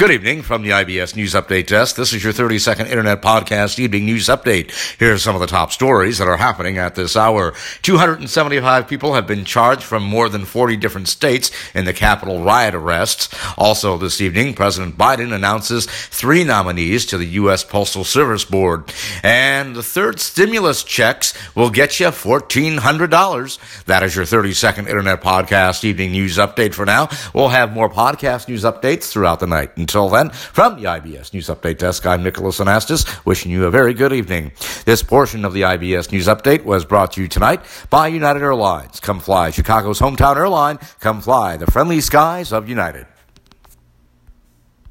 Good evening from the IBS News Update Desk. This is your 30 second Internet Podcast Evening News Update. Here are some of the top stories that are happening at this hour. 275 people have been charged from more than 40 different states in the Capitol riot arrests. Also this evening, President Biden announces three nominees to the U.S. Postal Service Board. And the third stimulus checks will get you $1,400. That is your 30 second Internet Podcast Evening News Update for now. We'll have more podcast news updates throughout the night. Until then, from the IBS News Update Desk, I'm Nicholas Anastas, wishing you a very good evening. This portion of the IBS News Update was brought to you tonight by United Airlines. Come fly Chicago's hometown airline. Come fly the friendly skies of United.